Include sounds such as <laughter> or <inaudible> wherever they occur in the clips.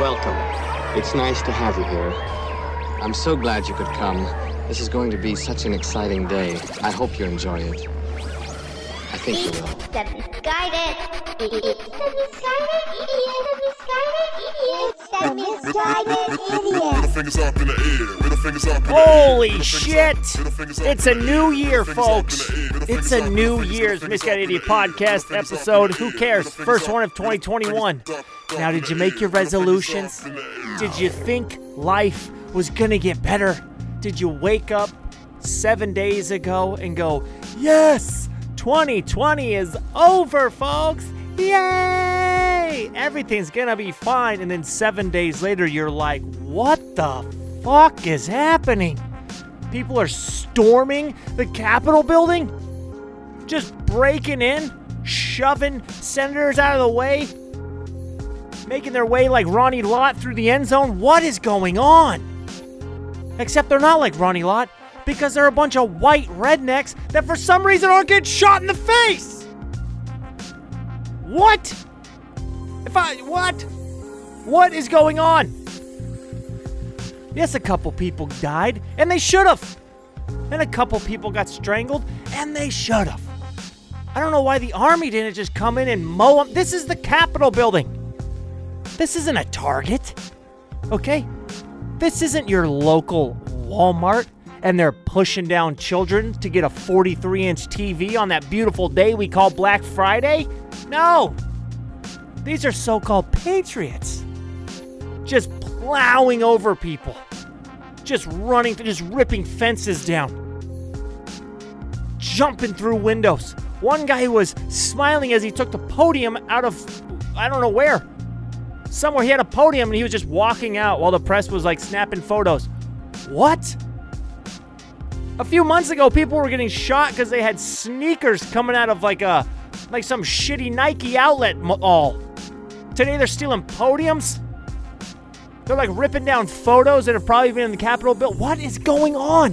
Welcome. It's nice to have you here. I'm so glad you could come. This is going to be such an exciting day. I hope you enjoy it. I think you will. The misguided idiot. The misguided idiot. The misguided idiot. The misguided idiot. fingers up in the air. Middle fingers up in the Holy air. Middle shit! up, middle fingers up It's a new year, Middle fingers up in folks. the air. Middle It's a new year's Misguided Idiot Podcast middle fingers up episode. Who cares? First one of 2021. middle fingers up Now, did you make your Middle fingers up resolutions? in the air. Did you think life was gonna get better? Did you wake up seven days ago and go, Yes, 2020 is over, folks! Yay! Everything's gonna be fine. And then seven days later, you're like, What the fuck is happening? People are storming the Capitol building? Just breaking in, shoving senators out of the way, making their way like Ronnie Lott through the end zone. What is going on? Except they're not like Ronnie Lott because they're a bunch of white rednecks that for some reason aren't getting shot in the face. What? If I what? What is going on? Yes, a couple people died, and they should have. And a couple people got strangled, and they should have. I don't know why the army didn't just come in and mow them. This is the Capitol building. This isn't a Target. Okay? This isn't your local Walmart and they're pushing down children to get a 43 inch TV on that beautiful day we call Black Friday. No! These are so called patriots. Just plowing over people. Just running, just ripping fences down. Jumping through windows. One guy was smiling as he took the podium out of, I don't know where. Somewhere he had a podium and he was just walking out while the press was like snapping photos. What? A few months ago, people were getting shot because they had sneakers coming out of like a, like some shitty Nike outlet mall. Today they're stealing podiums. They're like ripping down photos that have probably been in the Capitol built. What is going on?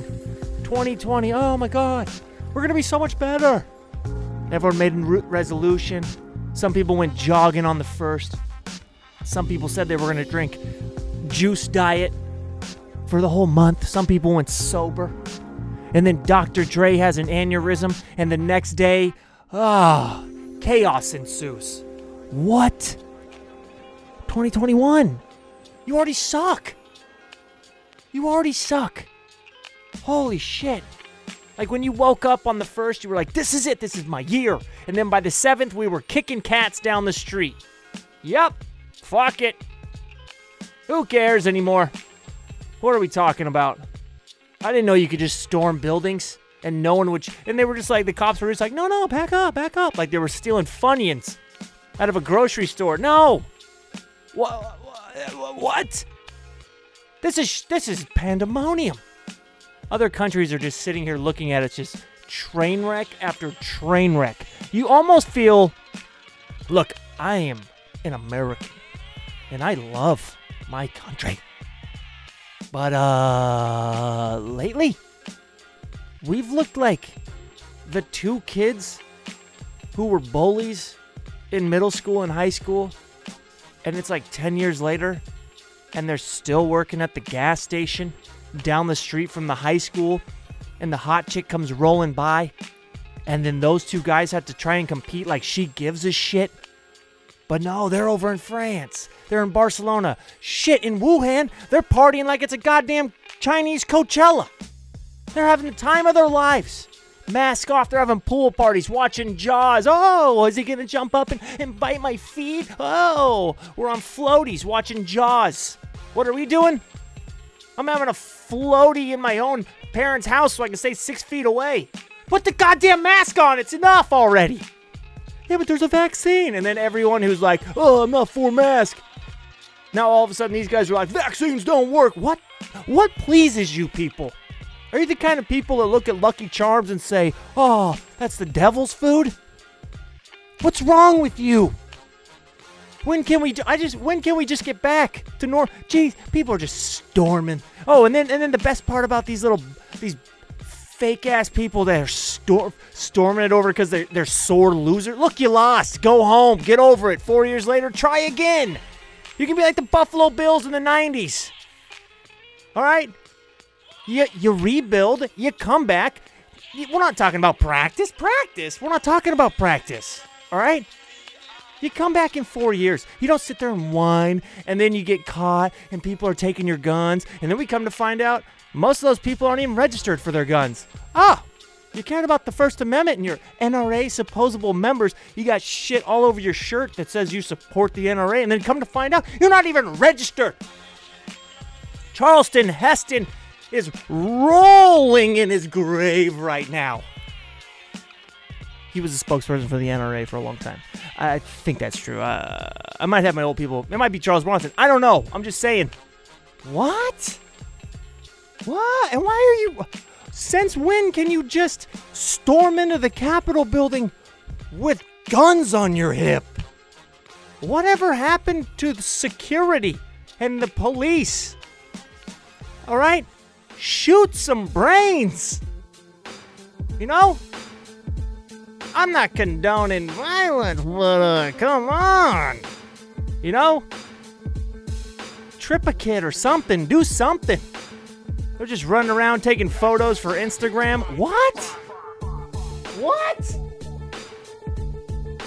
2020. Oh my God, we're gonna be so much better. Everyone made a resolution. Some people went jogging on the first. Some people said they were going to drink juice diet for the whole month. Some people went sober. And then Dr. Dre has an aneurysm, and the next day, ah, chaos ensues. What? 2021. You already suck. You already suck. Holy shit. Like when you woke up on the first, you were like, this is it, this is my year. And then by the seventh, we were kicking cats down the street. Yep, fuck it. Who cares anymore? What are we talking about? I didn't know you could just storm buildings and no one would. And they were just like, the cops were just like, no, no, back up, back up. Like they were stealing Funyuns out of a grocery store. No. What? What? This is this is pandemonium. Other countries are just sitting here looking at it, just train wreck after train wreck. You almost feel, look, I am an American, and I love my country. But uh, lately, we've looked like the two kids who were bullies in middle school and high school, and it's like 10 years later, and they're still working at the gas station down the street from the high school, and the hot chick comes rolling by, and then those two guys have to try and compete like she gives a shit. But no, they're over in France. They're in Barcelona. Shit, in Wuhan, they're partying like it's a goddamn Chinese Coachella. They're having the time of their lives. Mask off, they're having pool parties, watching Jaws. Oh, is he gonna jump up and, and bite my feet? Oh, we're on floaties watching Jaws. What are we doing? I'm having a floaty in my own parents' house so I can stay six feet away. Put the goddamn mask on, it's enough already. Yeah, but there's a vaccine. And then everyone who's like, oh, I'm not for mask. Now all of a sudden these guys are like, vaccines don't work. What? What pleases you people? Are you the kind of people that look at Lucky Charms and say, oh, that's the devil's food? What's wrong with you? When can we? I just. When can we just get back to normal? Jeez, people are just storming. Oh, and then and then the best part about these little these fake ass people that are storm storming it over because they're they're sore loser. Look, you lost. Go home. Get over it. Four years later, try again. You can be like the Buffalo Bills in the 90s. All right? You, you rebuild, you come back. We're not talking about practice. Practice. We're not talking about practice. All right? You come back in four years. You don't sit there and whine, and then you get caught, and people are taking your guns, and then we come to find out most of those people aren't even registered for their guns. Ah, you cared about the First Amendment and your NRA supposable members. You got shit all over your shirt that says you support the NRA, and then come to find out you're not even registered. Charlton Heston is rolling in his grave right now. He was a spokesperson for the NRA for a long time. I think that's true. Uh, I might have my old people. It might be Charles Bronson. I don't know. I'm just saying. What? What? And why are you. Since when can you just storm into the Capitol building with guns on your hip? Whatever happened to the security and the police? All right? Shoot some brains. You know? I'm not condoning violence, but uh, come on. You know? Trip a kid or something. Do something. They're just running around taking photos for Instagram. What? What?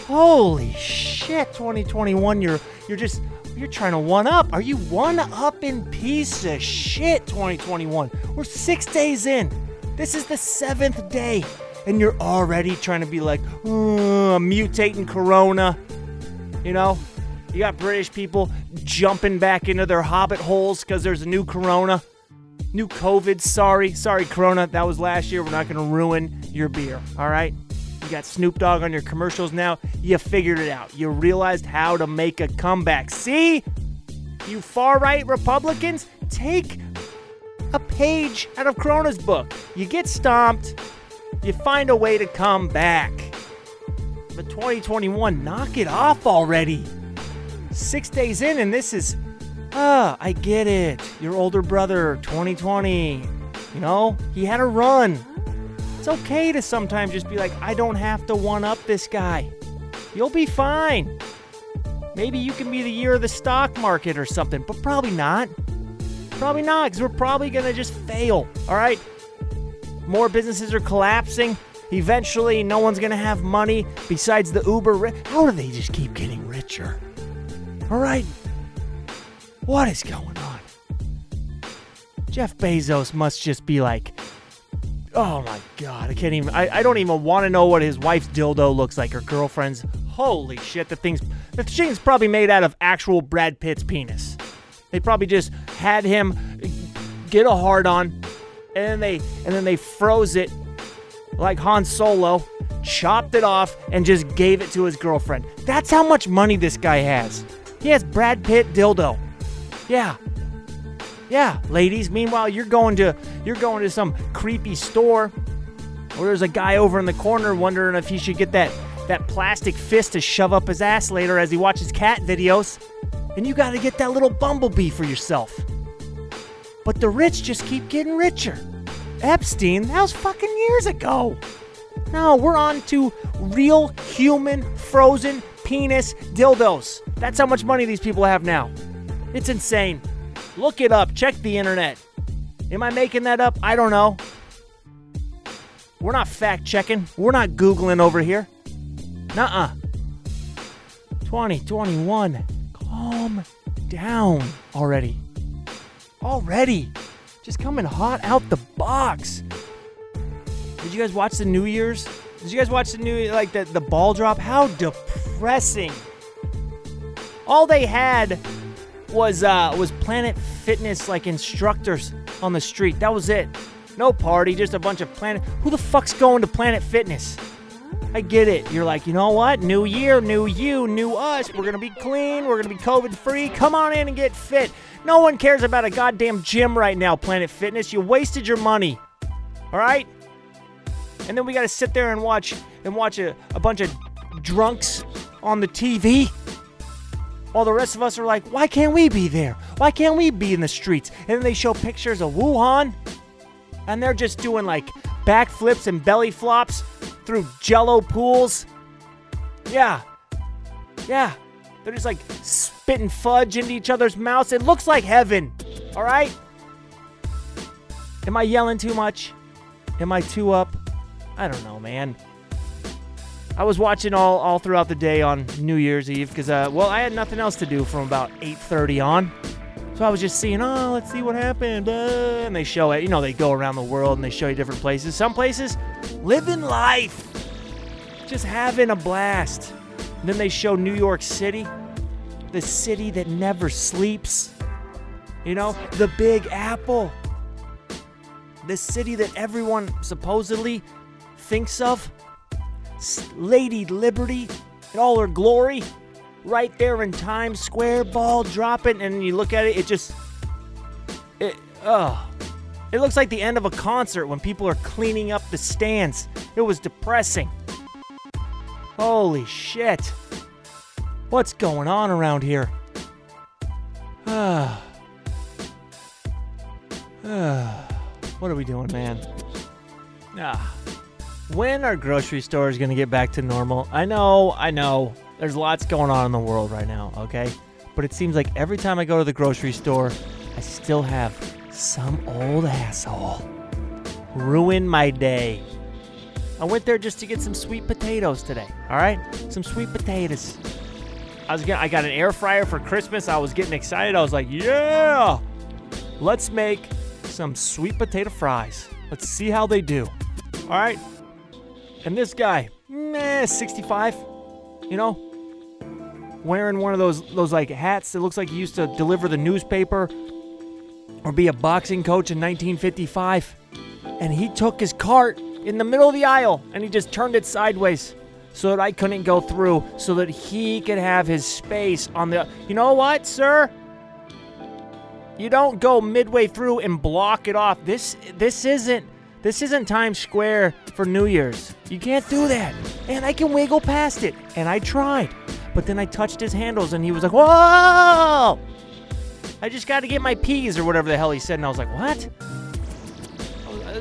Holy shit, 2021, you're you're just you're trying to one up. Are you one up in piece of shit 2021? We're 6 days in. This is the 7th day and you're already trying to be like, "Uh, mutating corona." You know? You got British people jumping back into their hobbit holes cuz there's a new corona. New COVID, sorry. Sorry, Corona. That was last year. We're not going to ruin your beer, all right? You got Snoop Dogg on your commercials now. You figured it out. You realized how to make a comeback. See? You far right Republicans, take a page out of Corona's book. You get stomped, you find a way to come back. But 2021, knock it off already. Six days in, and this is Ah, I get it. Your older brother, 2020. You know, he had a run. It's okay to sometimes just be like, I don't have to one up this guy. You'll be fine. Maybe you can be the year of the stock market or something, but probably not. Probably not, because we're probably going to just fail. All right? More businesses are collapsing. Eventually, no one's going to have money besides the Uber. Ri- How do they just keep getting richer? All right? What is going on? Jeff Bezos must just be like, oh my god, I can't even, I, I don't even want to know what his wife's dildo looks like, her girlfriend's. Holy shit, the thing's, the thing's probably made out of actual Brad Pitt's penis. They probably just had him get a hard on, and then they, and then they froze it like Han Solo, chopped it off, and just gave it to his girlfriend. That's how much money this guy has. He has Brad Pitt dildo. Yeah. Yeah, ladies. Meanwhile, you're going to you're going to some creepy store where there's a guy over in the corner wondering if he should get that that plastic fist to shove up his ass later as he watches cat videos. And you got to get that little bumblebee for yourself. But the rich just keep getting richer. Epstein, that was fucking years ago. No, we're on to real human frozen penis dildos. That's how much money these people have now. It's insane. Look it up. Check the internet. Am I making that up? I don't know. We're not fact checking. We're not Googling over here. Nuh uh. 2021. Calm down already. Already. Just coming hot out the box. Did you guys watch the New Year's? Did you guys watch the new like the, the ball drop? How depressing. All they had was uh was Planet Fitness like instructors on the street. That was it. No party, just a bunch of Planet. Who the fuck's going to Planet Fitness? I get it. You're like, you know what? New year, new you, new us. We're gonna be clean. We're gonna be COVID free. Come on in and get fit. No one cares about a goddamn gym right now, Planet Fitness. You wasted your money. All right. And then we gotta sit there and watch and watch a, a bunch of drunks on the TV. While the rest of us are like, why can't we be there? Why can't we be in the streets? And then they show pictures of Wuhan, and they're just doing like backflips and belly flops through jello pools. Yeah. Yeah. They're just like spitting fudge into each other's mouths. It looks like heaven. All right? Am I yelling too much? Am I too up? I don't know, man. I was watching all, all throughout the day on New Year's Eve because, uh, well, I had nothing else to do from about 8:30 on. So I was just seeing, oh, let's see what happened. Uh, and they show it. You know, they go around the world and they show you different places. Some places, living life, just having a blast. And then they show New York City, the city that never sleeps. You know, the Big Apple, the city that everyone supposedly thinks of. Lady Liberty in all her glory, right there in Times Square, ball dropping, and you look at it, it just, it, oh, it looks like the end of a concert when people are cleaning up the stands. It was depressing. Holy shit. What's going on around here? Ah. <sighs> <sighs> What are we doing, man? Ah. When are grocery stores going to get back to normal? I know, I know. There's lots going on in the world right now, okay? But it seems like every time I go to the grocery store, I still have some old asshole ruin my day. I went there just to get some sweet potatoes today. All right, some sweet potatoes. I was getting, I got an air fryer for Christmas. I was getting excited. I was like, yeah, let's make some sweet potato fries. Let's see how they do. All right. And this guy, meh, 65, you know, wearing one of those those like hats that looks like he used to deliver the newspaper or be a boxing coach in 1955. And he took his cart in the middle of the aisle and he just turned it sideways so that I couldn't go through so that he could have his space on the You know what, sir? You don't go midway through and block it off. This this isn't this isn't Times Square for New Year's. You can't do that. And I can wiggle past it. And I tried. But then I touched his handles and he was like, Whoa! I just got to get my peas or whatever the hell he said. And I was like, What?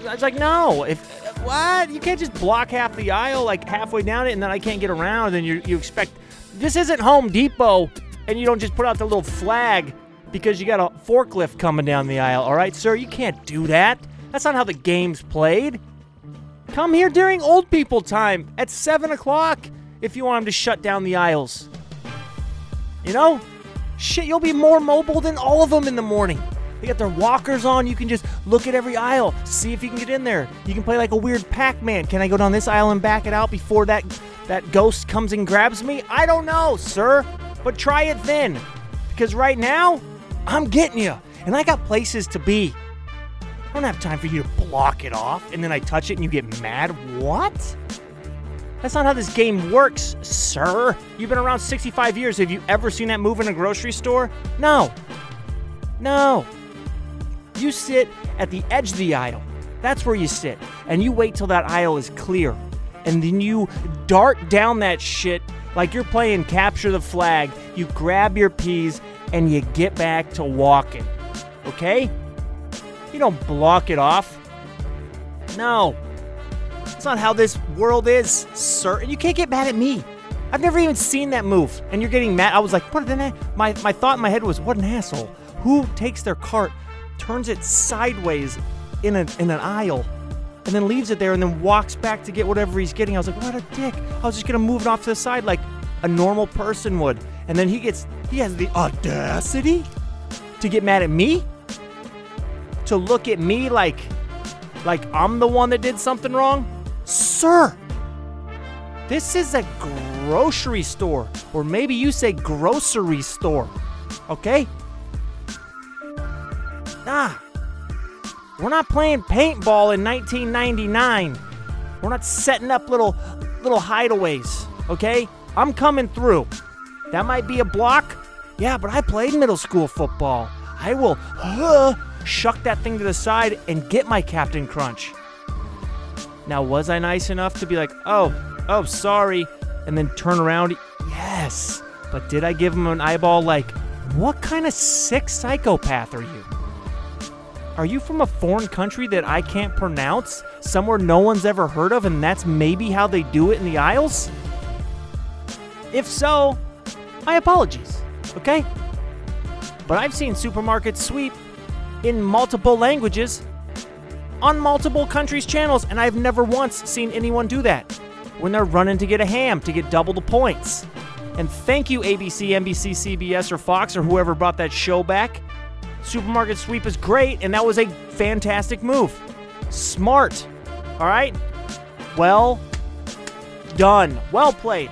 I was like, No. If what? You can't just block half the aisle, like halfway down it, and then I can't get around. And then you you expect this isn't Home Depot, and you don't just put out the little flag because you got a forklift coming down the aisle. All right, sir, you can't do that. That's not how the game's played. Come here during old people time at seven o'clock if you want them to shut down the aisles. You know, shit, you'll be more mobile than all of them in the morning. They got their walkers on. You can just look at every aisle, see if you can get in there. You can play like a weird Pac-Man. Can I go down this aisle and back it out before that that ghost comes and grabs me? I don't know, sir. But try it then. Because right now, I'm getting you. And I got places to be. I don't have time for you to block it off and then I touch it and you get mad. What? That's not how this game works, sir. You've been around 65 years. Have you ever seen that move in a grocery store? No. No. You sit at the edge of the aisle. That's where you sit. And you wait till that aisle is clear. And then you dart down that shit like you're playing capture the flag. You grab your peas and you get back to walking. Okay? You don't block it off. No. That's not how this world is, sir. And you can't get mad at me. I've never even seen that move. And you're getting mad. I was like, what an a-? my my thought in my head was, what an asshole. Who takes their cart, turns it sideways in a in an aisle, and then leaves it there and then walks back to get whatever he's getting. I was like, what a dick. I was just gonna move it off to the side like a normal person would. And then he gets he has the audacity to get mad at me? To look at me like like I'm the one that did something wrong? Sir, this is a grocery store. Or maybe you say grocery store. Okay? Ah. We're not playing paintball in 1999. We're not setting up little little hideaways, okay? I'm coming through. That might be a block. Yeah, but I played middle school football. I will uh, shuck that thing to the side and get my Captain Crunch. Now, was I nice enough to be like, oh, oh, sorry, and then turn around? Yes. But did I give him an eyeball like, what kind of sick psychopath are you? Are you from a foreign country that I can't pronounce? Somewhere no one's ever heard of, and that's maybe how they do it in the aisles? If so, my apologies, okay? but I've seen supermarkets Sweep in multiple languages on multiple countries' channels, and I've never once seen anyone do that when they're running to get a ham to get double the points. And thank you, ABC, NBC, CBS, or Fox, or whoever brought that show back. Supermarket Sweep is great, and that was a fantastic move. Smart. All right? Well done. Well played.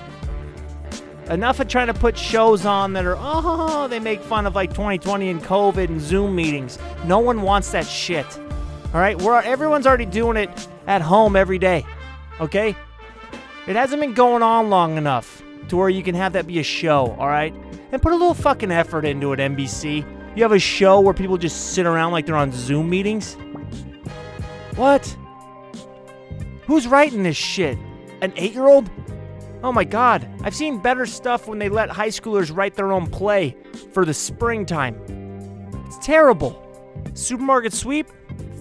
Enough of trying to put shows on that are, oh, they make fun of like 2020 and COVID and Zoom meetings. No one wants that shit. All right? We're, everyone's already doing it at home every day. Okay? It hasn't been going on long enough to where you can have that be a show, all right? And put a little fucking effort into it, NBC. You have a show where people just sit around like they're on Zoom meetings? What? Who's writing this shit? An eight year old? Oh my god, I've seen better stuff when they let high schoolers write their own play for the springtime. It's terrible. Supermarket sweep?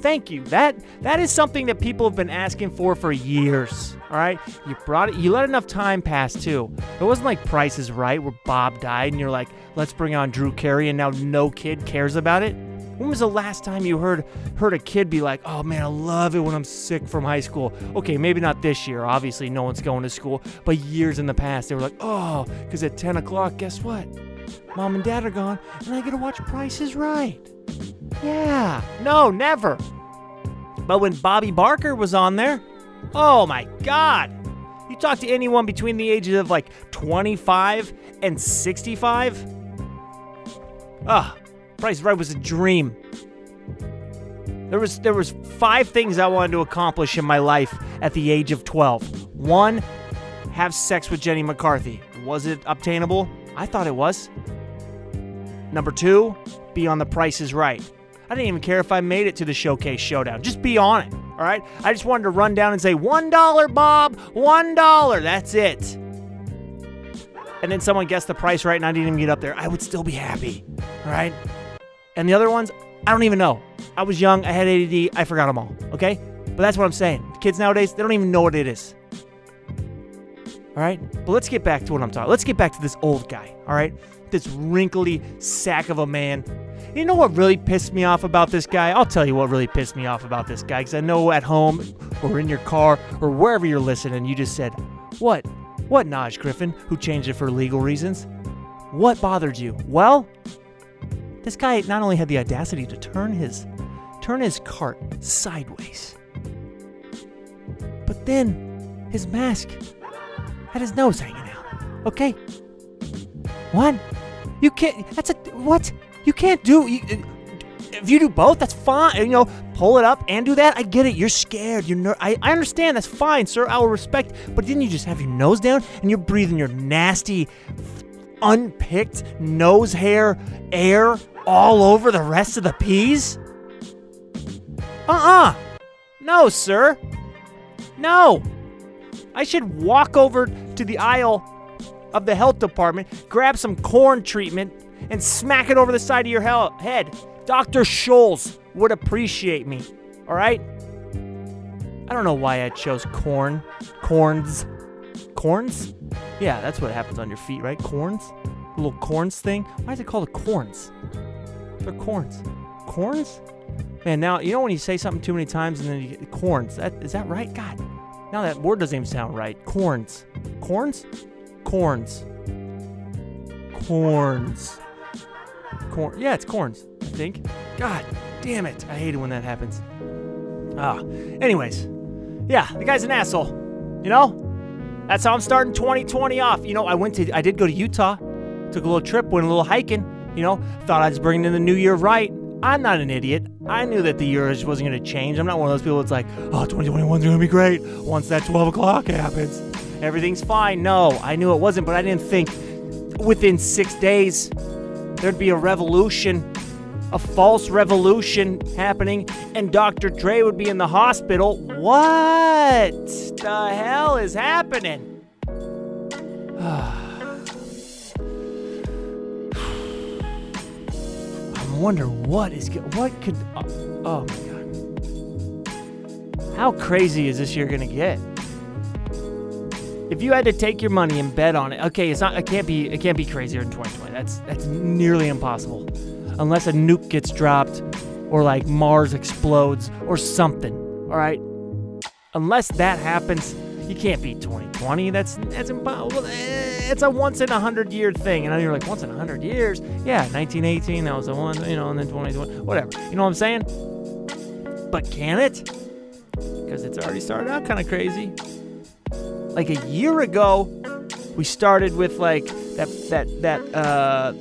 Thank you. That that is something that people have been asking for for years. All right, you brought it. You let enough time pass too. It wasn't like Price is Right, where Bob died, and you're like, let's bring on Drew Carey, and now no kid cares about it. When was the last time you heard heard a kid be like, "Oh man, I love it when I'm sick from high school"? Okay, maybe not this year. Obviously, no one's going to school. But years in the past, they were like, "Oh, because at 10 o'clock, guess what? Mom and Dad are gone, and I get to watch Price is Right." Yeah, no, never. But when Bobby Barker was on there, oh my God! You talk to anyone between the ages of like 25 and 65. Ah, Price is Right was a dream. There was there was five things I wanted to accomplish in my life at the age of 12. One, have sex with Jenny McCarthy. Was it obtainable? I thought it was. Number two, be on The Price is Right. I didn't even care if I made it to the showcase showdown. Just be on it. All right. I just wanted to run down and say one dollar, Bob, one dollar. That's it. And then someone guessed the price right, and I didn't even get up there. I would still be happy. All right. And the other ones, I don't even know. I was young. I had ADD. I forgot them all. Okay. But that's what I'm saying. Kids nowadays, they don't even know what it is. All right. But let's get back to what I'm talking. Let's get back to this old guy. All right. This wrinkly sack of a man. You know what really pissed me off about this guy? I'll tell you what really pissed me off about this guy because I know at home or in your car or wherever you're listening, you just said, What? What, Naj Griffin, who changed it for legal reasons? What bothered you? Well, this guy not only had the audacity to turn his turn his cart sideways, but then his mask had his nose hanging out. Okay? What? You can't. That's a what? You can't do. You, if you do both, that's fine. You know, pull it up and do that. I get it. You're scared. You're ner- I, I understand. That's fine, sir. I will respect. But didn't you just have your nose down and you're breathing your nasty, unpicked nose hair air all over the rest of the peas? Uh uh No, sir. No. I should walk over to the aisle of the health department, grab some corn treatment, and smack it over the side of your hel- head. Dr. Scholl's would appreciate me. All right? I don't know why I chose corn. Corns. Corns? Yeah, that's what happens on your feet, right? Corns? Little corns thing? Why is it called a corns? They're corns. Corns? Man, now you know when you say something too many times and then you get corns. That is that right? God. Now that word doesn't even sound right. Corns. Corns? Corns. Corns. Corn. Yeah, it's corns. I think. God damn it! I hate it when that happens. Ah. Anyways, yeah, the guy's an asshole. You know. That's how I'm starting 2020 off. You know, I went to. I did go to Utah. Took a little trip. Went a little hiking. You know, thought I was bringing in the new year right. I'm not an idiot. I knew that the year just wasn't going to change. I'm not one of those people that's like, oh, 2021's going to be great once that 12 o'clock happens. Everything's fine. No, I knew it wasn't, but I didn't think within six days there'd be a revolution, a false revolution happening, and Dr. Dre would be in the hospital. What the hell is happening? <sighs> <sighs> <sighs> wonder what is what could uh, oh my god. How crazy is this year going to get? If you had to take your money and bet on it, okay, it's not. It can't be. It can't be crazier than 2020. That's that's nearly impossible. unless a nuke gets dropped or like Mars explodes or something. All right? Unless that happens, you can't beat 2020. That's that's impossible. It's a once in a hundred year thing. And then you're like, once in a hundred years? Yeah, 1918, that was the one, you know, and then 2020, whatever. You know what I'm saying? But can it? Because it's already started out kind of crazy. Like a year ago, we started with like that that that uh,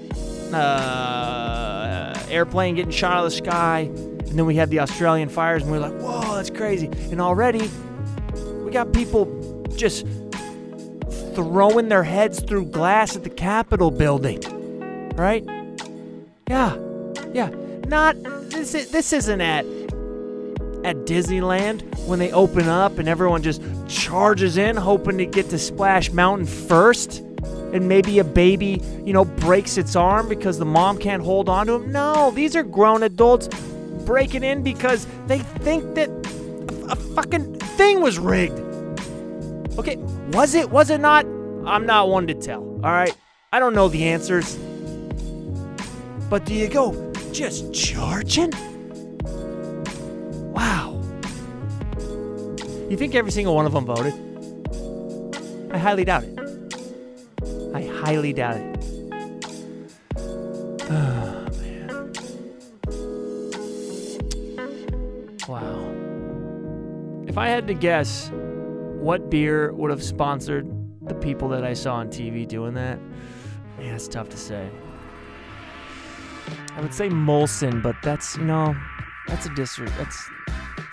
uh, airplane getting shot out of the sky, and then we had the Australian fires, and we were like, "Whoa, that's crazy!" And already, we got people just throwing their heads through glass at the Capitol building, right? Yeah, yeah. Not this. i- This isn't at at Disneyland when they open up and everyone just charges in hoping to get to Splash Mountain first and maybe a baby, you know, breaks its arm because the mom can't hold on to him. No, these are grown adults breaking in because they think that a, a fucking thing was rigged. Okay, was it? Was it not? I'm not one to tell. All right, I don't know the answers. But do you go just charging? Wow. You think every single one of them voted? I highly doubt it. I highly doubt it. <sighs> Oh, man. Wow. If I had to guess what beer would have sponsored the people that I saw on TV doing that, man, it's tough to say. I would say Molson, but that's, you know, that's a disre- that's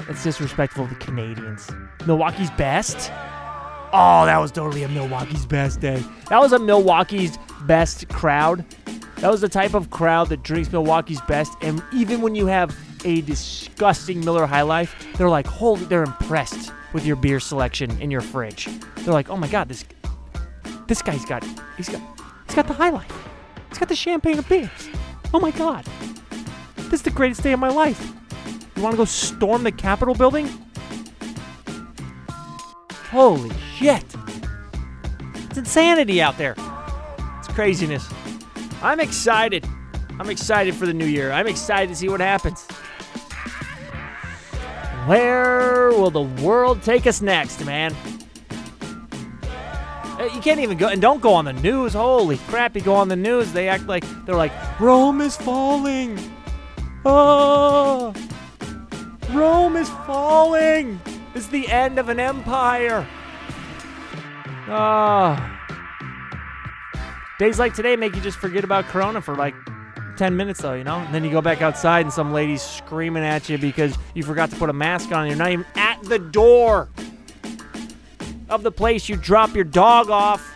that's disrespectful to Canadians. Milwaukee's best? Oh, that was totally a Milwaukee's best day. That was a Milwaukee's best crowd. That was the type of crowd that drinks Milwaukee's best. And even when you have a disgusting Miller High Life, they're like, holy, they're impressed with your beer selection in your fridge. They're like, oh my god, this this guy's got he's got he's got the High Life. He's got the champagne of beers. Oh my god. This is the greatest day of my life. You want to go storm the Capitol building? Holy shit. It's insanity out there. It's craziness. I'm excited. I'm excited for the new year. I'm excited to see what happens. Where will the world take us next, man? Uh, You can't even go and don't go on the news. Holy crap, you go on the news, they act like they're like Rome is falling. Oh. Rome is falling. It's the end of an empire. Ah. Days like today make you just forget about Corona for like 10 minutes, though, you know? And then you go back outside and some lady's screaming at you because you forgot to put a mask on you're not even at the door of the place you drop your dog off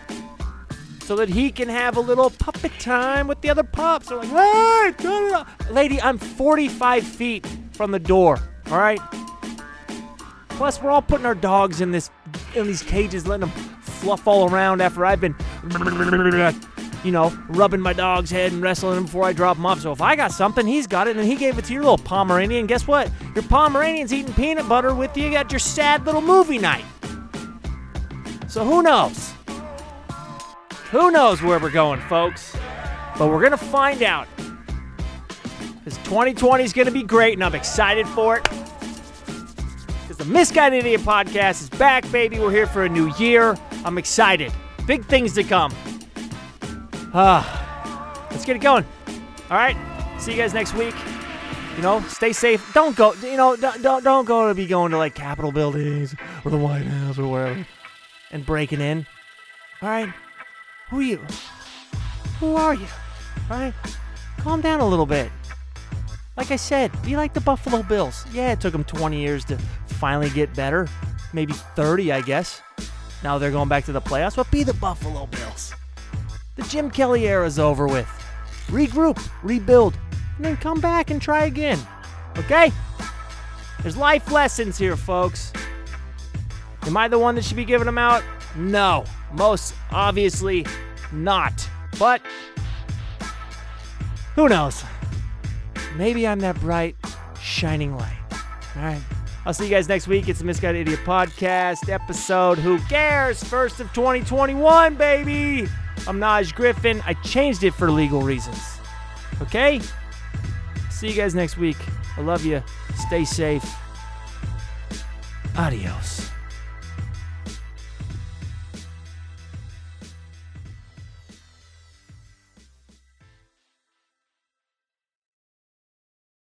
so that he can have a little puppet time with the other pups. They're like, hey, turn it off." Lady, I'm 45 feet from the door, all right? Plus, we're all putting our dogs in this in these cages, letting them fluff all around after I've been, you know, rubbing my dog's head and wrestling him before I drop him off. So if I got something, he's got it, and he gave it to your little Pomeranian. Guess what? Your Pomeranian's eating peanut butter with you at your sad little movie night. So who knows? Who knows where we're going, folks? But we're gonna find out. Because 2020 is gonna be great, and I'm excited for it. Because the Misguided Idiot podcast is back, baby. We're here for a new year. I'm excited. Big things to come. Ah, let's get it going. All right. See you guys next week. You know, stay safe. Don't go. You know, don't don't, don't go to be going to like Capitol buildings or the White House or wherever and breaking in. All right. Who are you? Who are you? All right. Calm down a little bit. Like I said, be like the Buffalo Bills. Yeah, it took them 20 years to finally get better. Maybe 30, I guess. Now they're going back to the playoffs, but be the Buffalo Bills. The Jim Kelly era is over with. Regroup, rebuild, and then come back and try again. Okay? There's life lessons here, folks. Am I the one that should be giving them out? No, most obviously not. But who knows? Maybe I'm that bright, shining light. All right. I'll see you guys next week. It's the Misguided Idiot Podcast episode. Who cares? First of 2021, baby. I'm Naj Griffin. I changed it for legal reasons. Okay? See you guys next week. I love you. Stay safe. Adios.